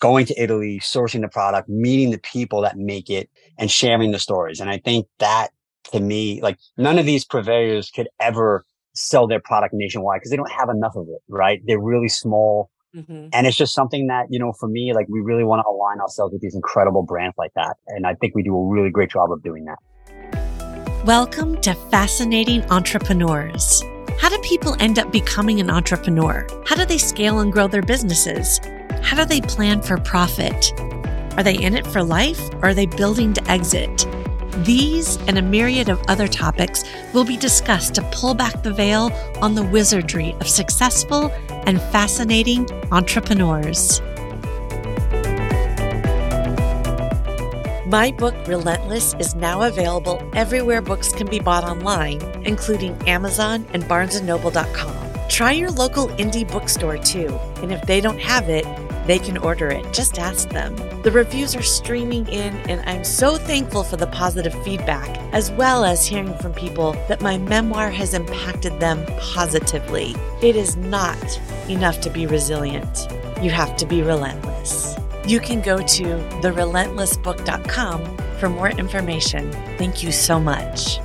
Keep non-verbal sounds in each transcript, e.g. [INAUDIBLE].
going to Italy, sourcing the product, meeting the people that make it and sharing the stories. And I think that to me, like none of these purveyors could ever sell their product nationwide because they don't have enough of it, right? They're really small. Mm-hmm. And it's just something that, you know, for me, like we really want to align ourselves with these incredible brands like that. And I think we do a really great job of doing that. Welcome to Fascinating Entrepreneurs. How do people end up becoming an entrepreneur? How do they scale and grow their businesses? How do they plan for profit? Are they in it for life or are they building to exit? These and a myriad of other topics will be discussed to pull back the veil on the wizardry of successful and fascinating entrepreneurs. My book, Relentless, is now available everywhere books can be bought online, including Amazon and BarnesandNoble.com. Try your local indie bookstore too, and if they don't have it, they can order it. Just ask them. The reviews are streaming in, and I'm so thankful for the positive feedback, as well as hearing from people that my memoir has impacted them positively. It is not enough to be resilient, you have to be relentless. You can go to therelentlessbook.com for more information. Thank you so much.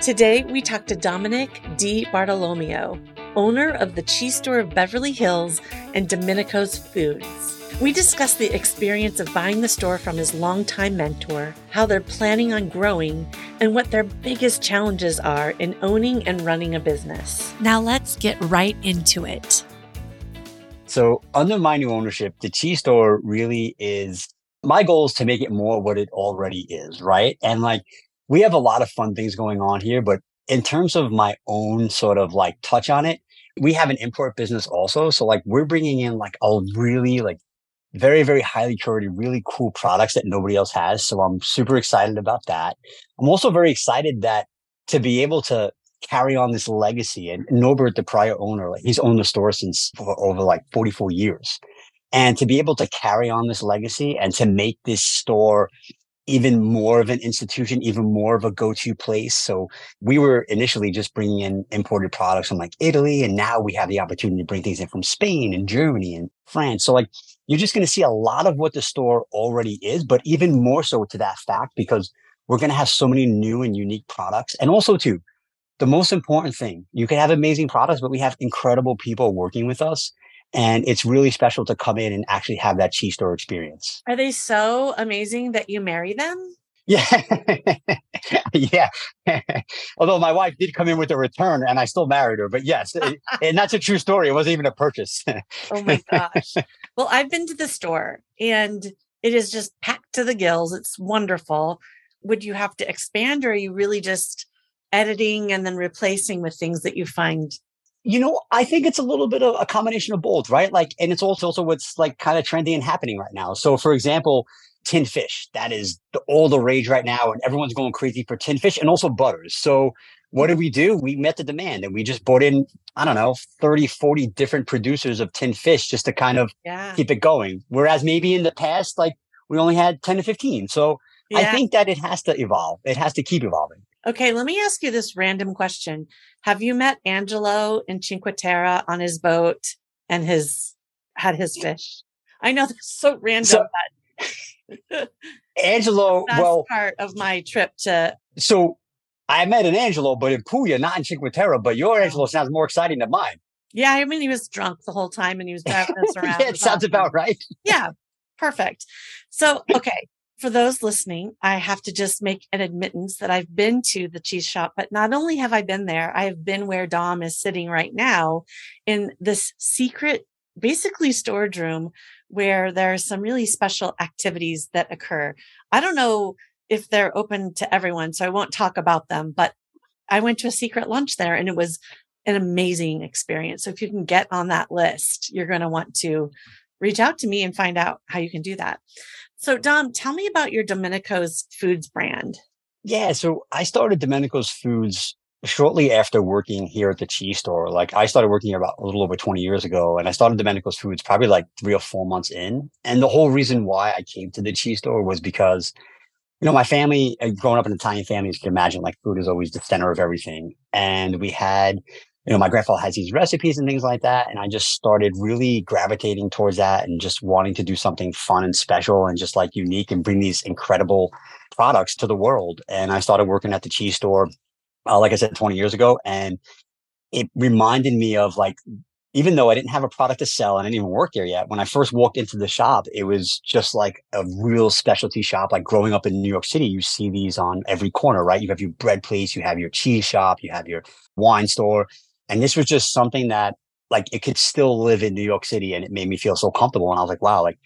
Today, we talk to Dominic Di Bartolomeo owner of the cheese store of Beverly Hills and Domenico's Foods. We discuss the experience of buying the store from his longtime mentor, how they're planning on growing, and what their biggest challenges are in owning and running a business. Now let's get right into it. So, under my new ownership, the cheese store really is my goal is to make it more what it already is, right? And like we have a lot of fun things going on here, but in terms of my own sort of like touch on it, we have an import business also. So like we're bringing in like a really like very, very highly curated, really cool products that nobody else has. So I'm super excited about that. I'm also very excited that to be able to carry on this legacy and Norbert, the prior owner, like he's owned the store since over like 44 years. And to be able to carry on this legacy and to make this store even more of an institution, even more of a go-to place. So we were initially just bringing in imported products from like Italy. And now we have the opportunity to bring things in from Spain and Germany and France. So like you're just going to see a lot of what the store already is, but even more so to that fact, because we're going to have so many new and unique products. And also too, the most important thing, you can have amazing products, but we have incredible people working with us and it's really special to come in and actually have that cheese store experience. Are they so amazing that you marry them? Yeah. [LAUGHS] yeah. [LAUGHS] Although my wife did come in with a return and I still married her, but yes, [LAUGHS] and that's a true story. It wasn't even a purchase. oh my gosh. Well, I've been to the store and it is just packed to the gills. It's wonderful. Would you have to expand or are you really just editing and then replacing with things that you find you know, I think it's a little bit of a combination of both, right? Like, and it's also, also what's like kind of trendy and happening right now. So, for example, tin fish, that is the, all the rage right now, and everyone's going crazy for tin fish and also butters. So, what did mm-hmm. we do? We met the demand and we just brought in, I don't know, 30, 40 different producers of tin fish just to kind of yeah. keep it going. Whereas maybe in the past, like we only had 10 to 15. So, yeah. I think that it has to evolve. It has to keep evolving. Okay, let me ask you this random question. Have you met Angelo in Cinque Terre on his boat and his had his fish? I know [LAUGHS] that's so random. So, [LAUGHS] Angelo, [LAUGHS] well, part of my trip to. So I met an Angelo, but in Puglia, not in Cinque Terre. But your Angelo sounds more exciting than mine. Yeah, I mean he was drunk the whole time and he was driving us around. yeah, it sounds about right. yeah, perfect. So okay, for those listening, I have to just make an admittance that I've been to the cheese shop, but not only have I been there, I have been where Dom is sitting right now in this secret, basically storage room where there are some really special activities that occur. I don't know if they're open to everyone, so I won't talk about them, but I went to a secret lunch there and it was an amazing experience. So if you can get on that list, you're going to want to reach out to me and find out how you can do that. So, Dom, tell me about your Domenico's Foods brand. Yeah, so I started Domenico's Foods shortly after working here at the cheese store. Like I started working here about a little over 20 years ago and I started Domenico's Foods probably like three or four months in. And the whole reason why I came to the cheese store was because, you know, my family, uh, growing up in an Italian family, as you can imagine, like food is always the center of everything. And we had you know, my grandfather has these recipes and things like that. And I just started really gravitating towards that and just wanting to do something fun and special and just like unique and bring these incredible products to the world. And I started working at the cheese store, uh, like I said, 20 years ago. And it reminded me of like even though I didn't have a product to sell and I didn't even work there yet, when I first walked into the shop, it was just like a real specialty shop. Like growing up in New York City, you see these on every corner, right? You have your bread place, you have your cheese shop, you have your wine store. And this was just something that like it could still live in New York City and it made me feel so comfortable. And I was like, wow, like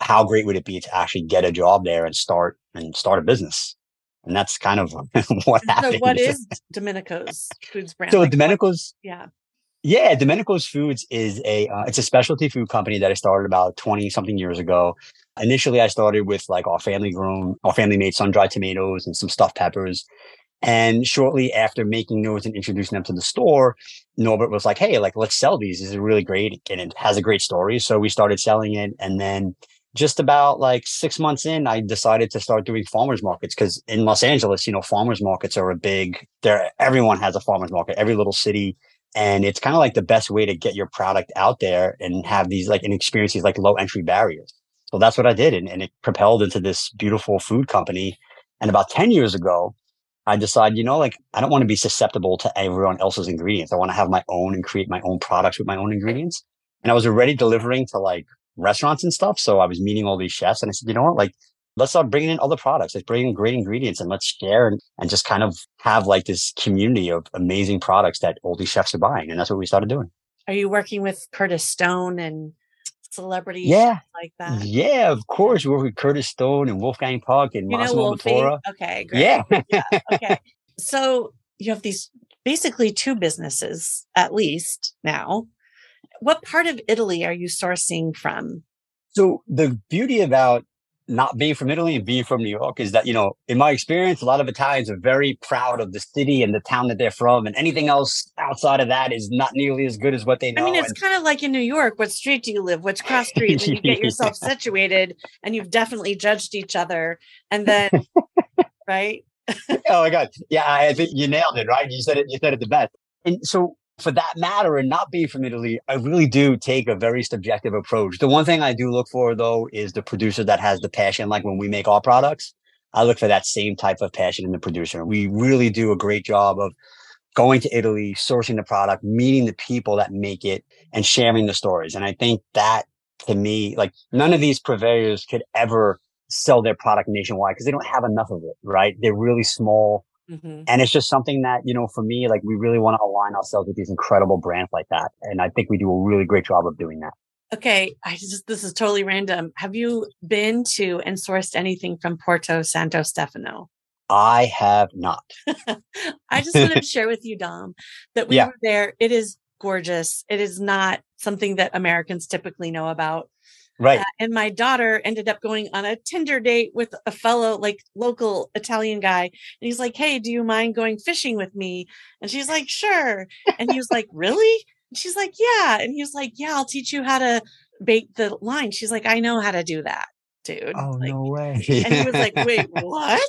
how great would it be to actually get a job there and start and start a business? And that's kind of [LAUGHS] what happened. So what is Domenico's Foods brand? So Like, what- Domenico's yeah. Yeah, Domenico's Foods is a uh, it's a specialty food company that I started about 20 something years ago. Initially I started with like our family grown, our family made sun-dried tomatoes and some stuffed peppers. And shortly after making those and introducing them to the store, Norbert was like, Hey, like, let's sell these. This is really great and it has a great story. So we started selling it. And then just about like six months in, I decided to start doing farmers markets because in Los Angeles, you know, farmers markets are a big, there, everyone has a farmers market, every little city. And it's kind of like the best way to get your product out there and have these like and experience these like low entry barriers. So that's what I did. And, and it propelled into this beautiful food company. And about 10 years ago, I decided, you know, like I don't want to be susceptible to everyone else's ingredients. I want to have my own and create my own products with my own ingredients. And I was already delivering to like restaurants and stuff. So I was meeting all these chefs and I said, you know what? Like, let's start bringing in other products. Let's bring in great ingredients and let's share and, and just kind of have like this community of amazing products that all these chefs are buying. And that's what we started doing. Are you working with Curtis Stone and celebrities Yeah. like that? Yeah, of course. We work with Curtis Stone and Wolfgang Puck and You Massimo? Bottura. Okay, great. Yeah. [LAUGHS] okay. So you have these basically two businesses at least now. What part of Italy are you sourcing from? So the beauty about not being from Italy and being from New York is that, you know, in my experience, a lot of Italians are very proud of the city and the town that they're from. And anything else outside of that is not nearly as good as what they know. I mean, it's and- kind of like in New York. What street do you live? Which cross street? And you get [LAUGHS] yourself situated, and you've definitely judged each other. And then, [LAUGHS] right? oh my god yeah i think you nailed it right you said it you said it the best and so for that matter and not being from italy i really do take a very subjective approach the one thing i do look for though is the producer that has the passion like when we make our products i look for that same type of passion in the producer we really do a great job of going to italy sourcing the product meeting the people that make it and sharing the stories and i think that to me like none of these purveyors could ever sell their product nationwide because they don't have enough of it, right? They're really small. Hmm And it's just something that, you know, for me, like we really want to align ourselves with these incredible brands like that. And I think we do a really great job of doing that. Okay, I just this is totally random. Have you been to and sourced anything from Porto Santo Stefano? I have not. [LAUGHS] I just wanted to [LAUGHS] share with you, Dom, that we Yeah. were there. It is gorgeous. It is not something that Americans typically know about. Right. Uh, and my daughter ended up going on a Tinder date with a fellow, like local Italian guy. And he's like, Hey, do you mind going fishing with me? And she's like, Sure. And he was like, Really? And she's like, Yeah. And he was like, Yeah, I'll teach you how to bait the line. She's like, I know how to do that, dude. Oh, Like, way. [LAUGHS] and he was like, wait, what?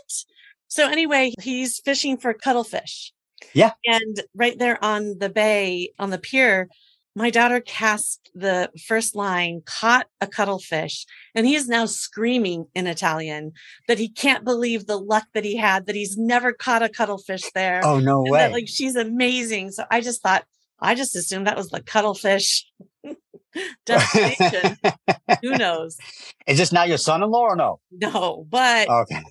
So anyway, he's fishing for cuttlefish. Yeah. And right there on the bay, on the pier, my daughter cast the first line, caught a cuttlefish, and he is now screaming in Italian that he can't believe the luck that he had, that he's never caught a cuttlefish there. oh, no and way. that like she's amazing. So I just thought, I just assumed that was the cuttlefish [LAUGHS] destination. [LAUGHS] Who knows? Is this not your son in law or no? No, but Okay.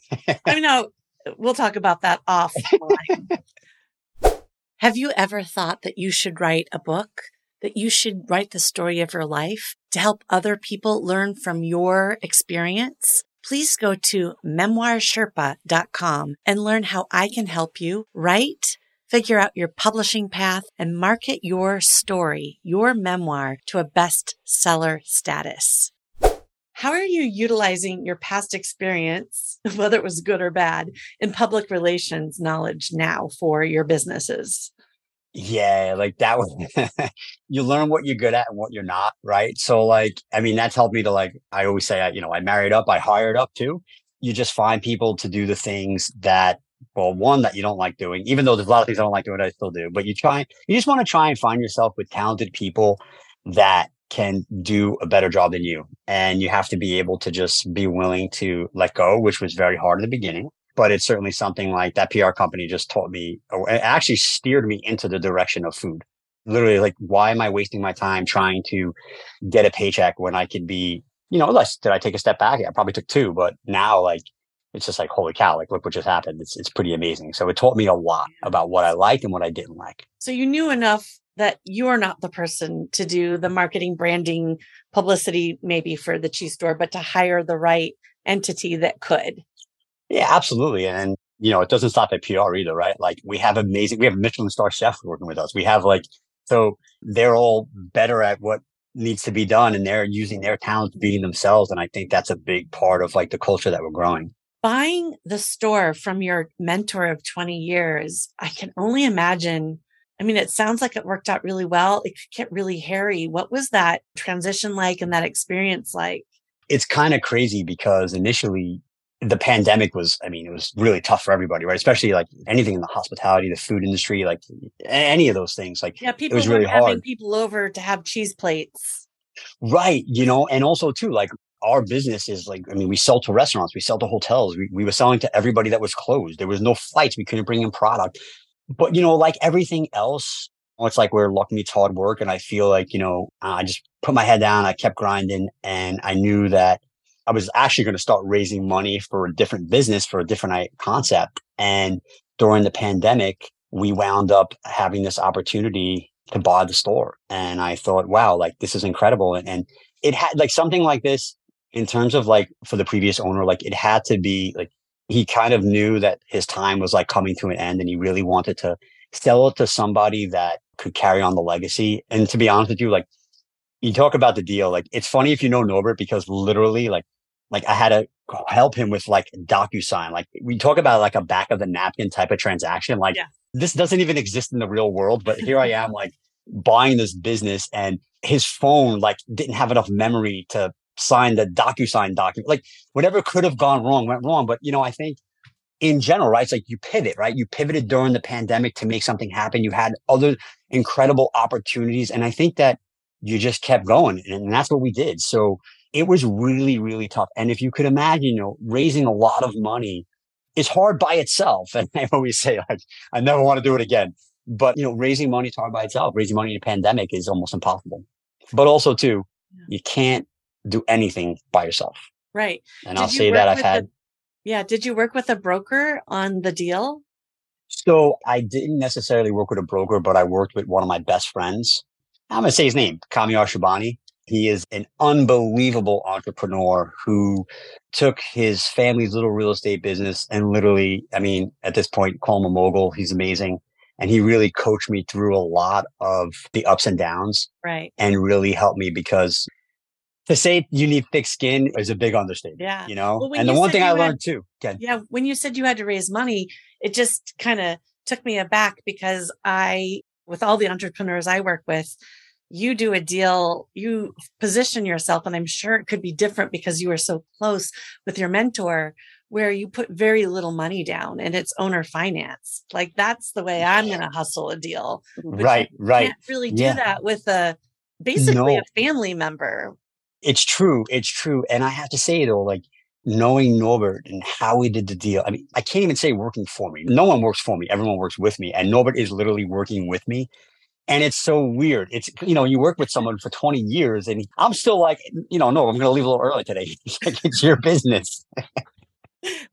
I mean, no, we'll talk about that [LAUGHS] offline. Have you ever thought that you should write a book, that you should write the story of your life to help other people learn from your experience? Please go to memoirsherpa.com and learn how I can help you write, figure out your publishing path, and market your story, your memoir to a bestseller status. How are you utilizing your past experience, [LAUGHS] whether it was good or bad, in public relations knowledge now for your businesses? Yeah, like that was [LAUGHS] you learn what you're good at and what you're not, right? So like, I mean, that's helped me to like, I always say, I, you know, I married up, I hired up too. You just find people to do the things that well, one that you don't like doing, even though there's a lot of things I don't like doing, I still do. But you try, you just want to try and find yourself with talented people that can do a better job than you. And you have to be able to just be willing to let go, which was very hard in the beginning. But it's certainly something like that PR company just taught me, or it actually steered me into the direction of food. Literally, like, why am I wasting my time trying to get a paycheck when I could be, you know, unless Did I take a step back? I probably took two, but now, like, it's just like, holy cow, like, look what just happened. It's, it's pretty amazing. So it taught me a lot about what I liked and what I didn't like. So you knew enough that you're not the person to do the marketing, branding, publicity, maybe for the cheese store, but to hire the right entity that could. Yeah, absolutely. And, you know, it doesn't stop at PR either, right? Like we have amazing, we have Michelin star chefs working with us. We have like, so they're all better at what needs to be done and they're using their talents being themselves. And I think that's a big part of like the culture that we're growing. Buying the store from your mentor of 20 years, I can only imagine I mean, it sounds like it worked out really well. It could get really hairy. What was that transition like and that experience like? It's kind of crazy because initially the pandemic was, I mean, it was really tough for everybody, right? Especially like anything in the hospitality, the food industry, like any of those things. Like, yeah, people it was really having hard. people over to have cheese plates. Right. You know, and also too, like our business is like, I mean, we sell to restaurants, we sell to hotels, we, we were selling to everybody that was closed. There was no flights. We couldn't bring in product but you know, like everything else, it's like where luck meets hard work. And I feel like, you know, I just put my head down, I kept grinding and I knew that I was actually going to start raising money for a different business, for a different concept. And during the pandemic, we wound up having this opportunity to buy the store. And I thought, wow, like this is incredible. And, and it had like something like this in terms of like for the previous owner, like it had to be like he kind of knew that his time was like coming to an end and he really wanted to sell it to somebody that could carry on the legacy. And to be honest with you, like you talk about the deal, like it's funny if you know Norbert because literally like like I had to help him with like DocuSign. Like we talk about like a back of the napkin type of transaction. Like yeah. this doesn't even exist in the real world, but here I am like buying this business and his phone like didn't have enough memory to sign the DocuSign document. Like whatever could have gone wrong went wrong. But you know, I think in general, right? It's like you pivot, right? You pivoted during the pandemic to make something happen. You had other incredible opportunities. And I think that you just kept going. And that's what we did. So it was really, really tough. And if you could imagine, you know, raising a lot of money is hard by itself. And [LAUGHS] I always say, like, I never want to do it again. But, you know, raising money is hard by itself. Raising money in a pandemic is almost impossible. But also, too, you can't do anything by yourself. Right. And did I'll say that I've had. yeah. Did you work with a broker on the deal? So I didn't necessarily work with a broker, but I worked with one of my best friends. I'm going to say his name, Kamyar Shabani. He is an unbelievable entrepreneur who took his family's little real estate business and literally, I mean, at this point, call him a mogul. He's amazing. And he really coached me through a lot of the ups and downs. Right. And really helped me because to say you need thick skin is a big understatement. Yeah. You know, well, and the one thing I had, learned too, Ken. Yeah. When you said you had to raise money, it just kind of took me aback because I, with all the entrepreneurs I work with, you do a deal, you position yourself, and I'm sure it could be different because you are so close with your mentor, where you put very little money down and it's owner finance. Like that's the way I'm going to hustle a deal. right, right. Can't really do yeah. that with a basically no. a family member it's true. It's true. And I have to say though, like knowing Norbert and how he did the deal. I mean, I can't even say working for me. No one works for me. Everyone works with me. And Norbert is literally working with me. And it's so weird. It's, you know, you work with someone for 20 years and I'm still like, you know, no, I'm going to leave a little early today. [LAUGHS] it's your business.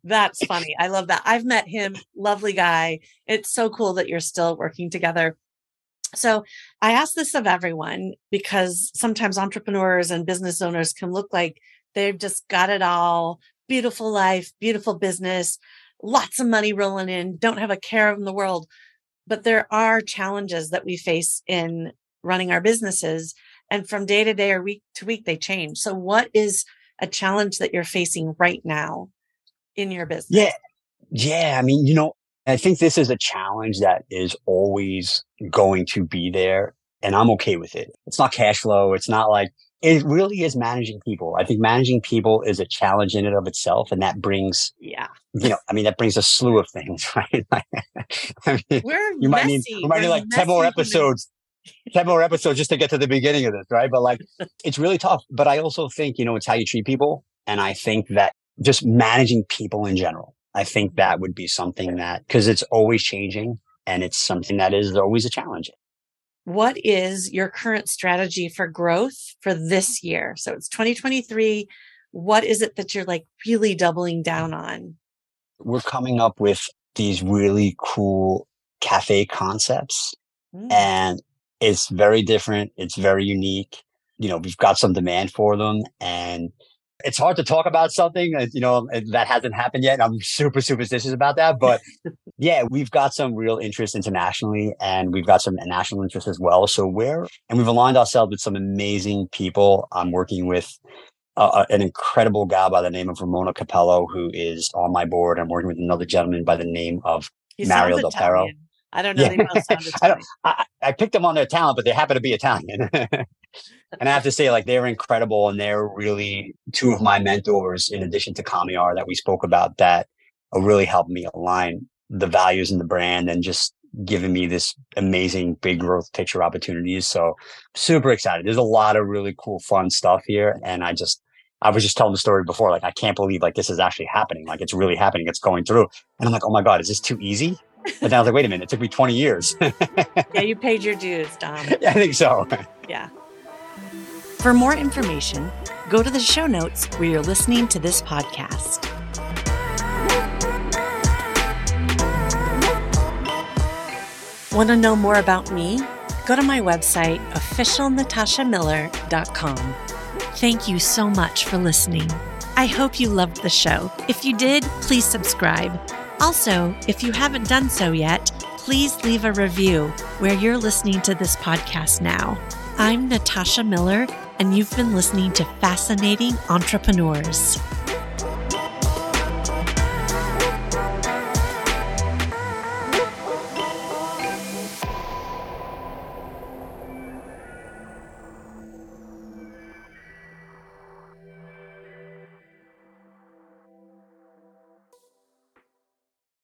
That's funny. I love that. I've met him. Lovely guy. It's so cool that you're still working together. So I ask this of everyone because sometimes entrepreneurs and business owners can look like they've just got it all beautiful life, beautiful business, lots of money rolling in, don't have a care in the world. But there are challenges that we face in running our businesses. And from day to day or week to week, they change. So, what is a challenge that you're facing right now in your business? Yeah. Yeah. I mean, you know, I think this is a challenge that is always going to be there and I'm okay with it. It's not cash flow. It's not like it really is managing people. I think managing people is a challenge in and of itself. And that brings, yeah, you know, I mean, that brings a slew of things, [LAUGHS] right? I mean, We're you might messy. need, you might need like 10 more episodes, 10 more episodes just to get to the beginning of this, right? But like, [LAUGHS] it's really tough. But I also think, you know, it's how you treat people. And I think that just managing people in general, I think mm-hmm. that would be something that, cause it's always changing and it's something that is always a challenge what is your current strategy for growth for this year? So it's 2023. What is it that you're like really doubling down on? We're coming up with these really cool cafe concepts mm. and it's very different. It's very unique. You know, we've got some demand for them and it's hard to talk about something you know, that hasn't happened yet. I'm super superstitious about that. But [LAUGHS] yeah, we've got some real interest internationally and we've got some national interest as well. So we're, and we've aligned ourselves with some amazing people. I'm working with uh, an incredible guy by the name of Ramona Capello, who is on my board. I'm working with another gentleman by the name of he Mario Del Pero. I don't know. Yeah. [LAUGHS] I, don't, I, I, picked them on their talent, but they happen to be Italian. [LAUGHS] and I have to say, like, they're incredible. And they're really two of my mentors, in addition to Kamiar that we spoke about, that uh, really helped me align the values in the brand and just giving me this amazing big growth picture opportunities. So super excited. There's a lot of really cool, fun stuff here. And I just, I was just telling the story before, like, I can't believe like this is actually happening. Like it's really happening. It's going through. And I'm like, oh my God, is this too easy? But then I was like, wait a minute, it took me 20 years. [LAUGHS] yeah, you paid your dues, Dom. Yeah, I think so. Yeah. For more information, go to the show notes where you're listening to this podcast. Want to know more about me? Go to my website, officialnatashamiller.com. Thank you so much for listening. I hope you loved the show. If you did, please subscribe also, if you haven't done so yet, please leave a review where you're listening to this podcast now. I'm Natasha Miller, and you've been listening to Fascinating Entrepreneurs.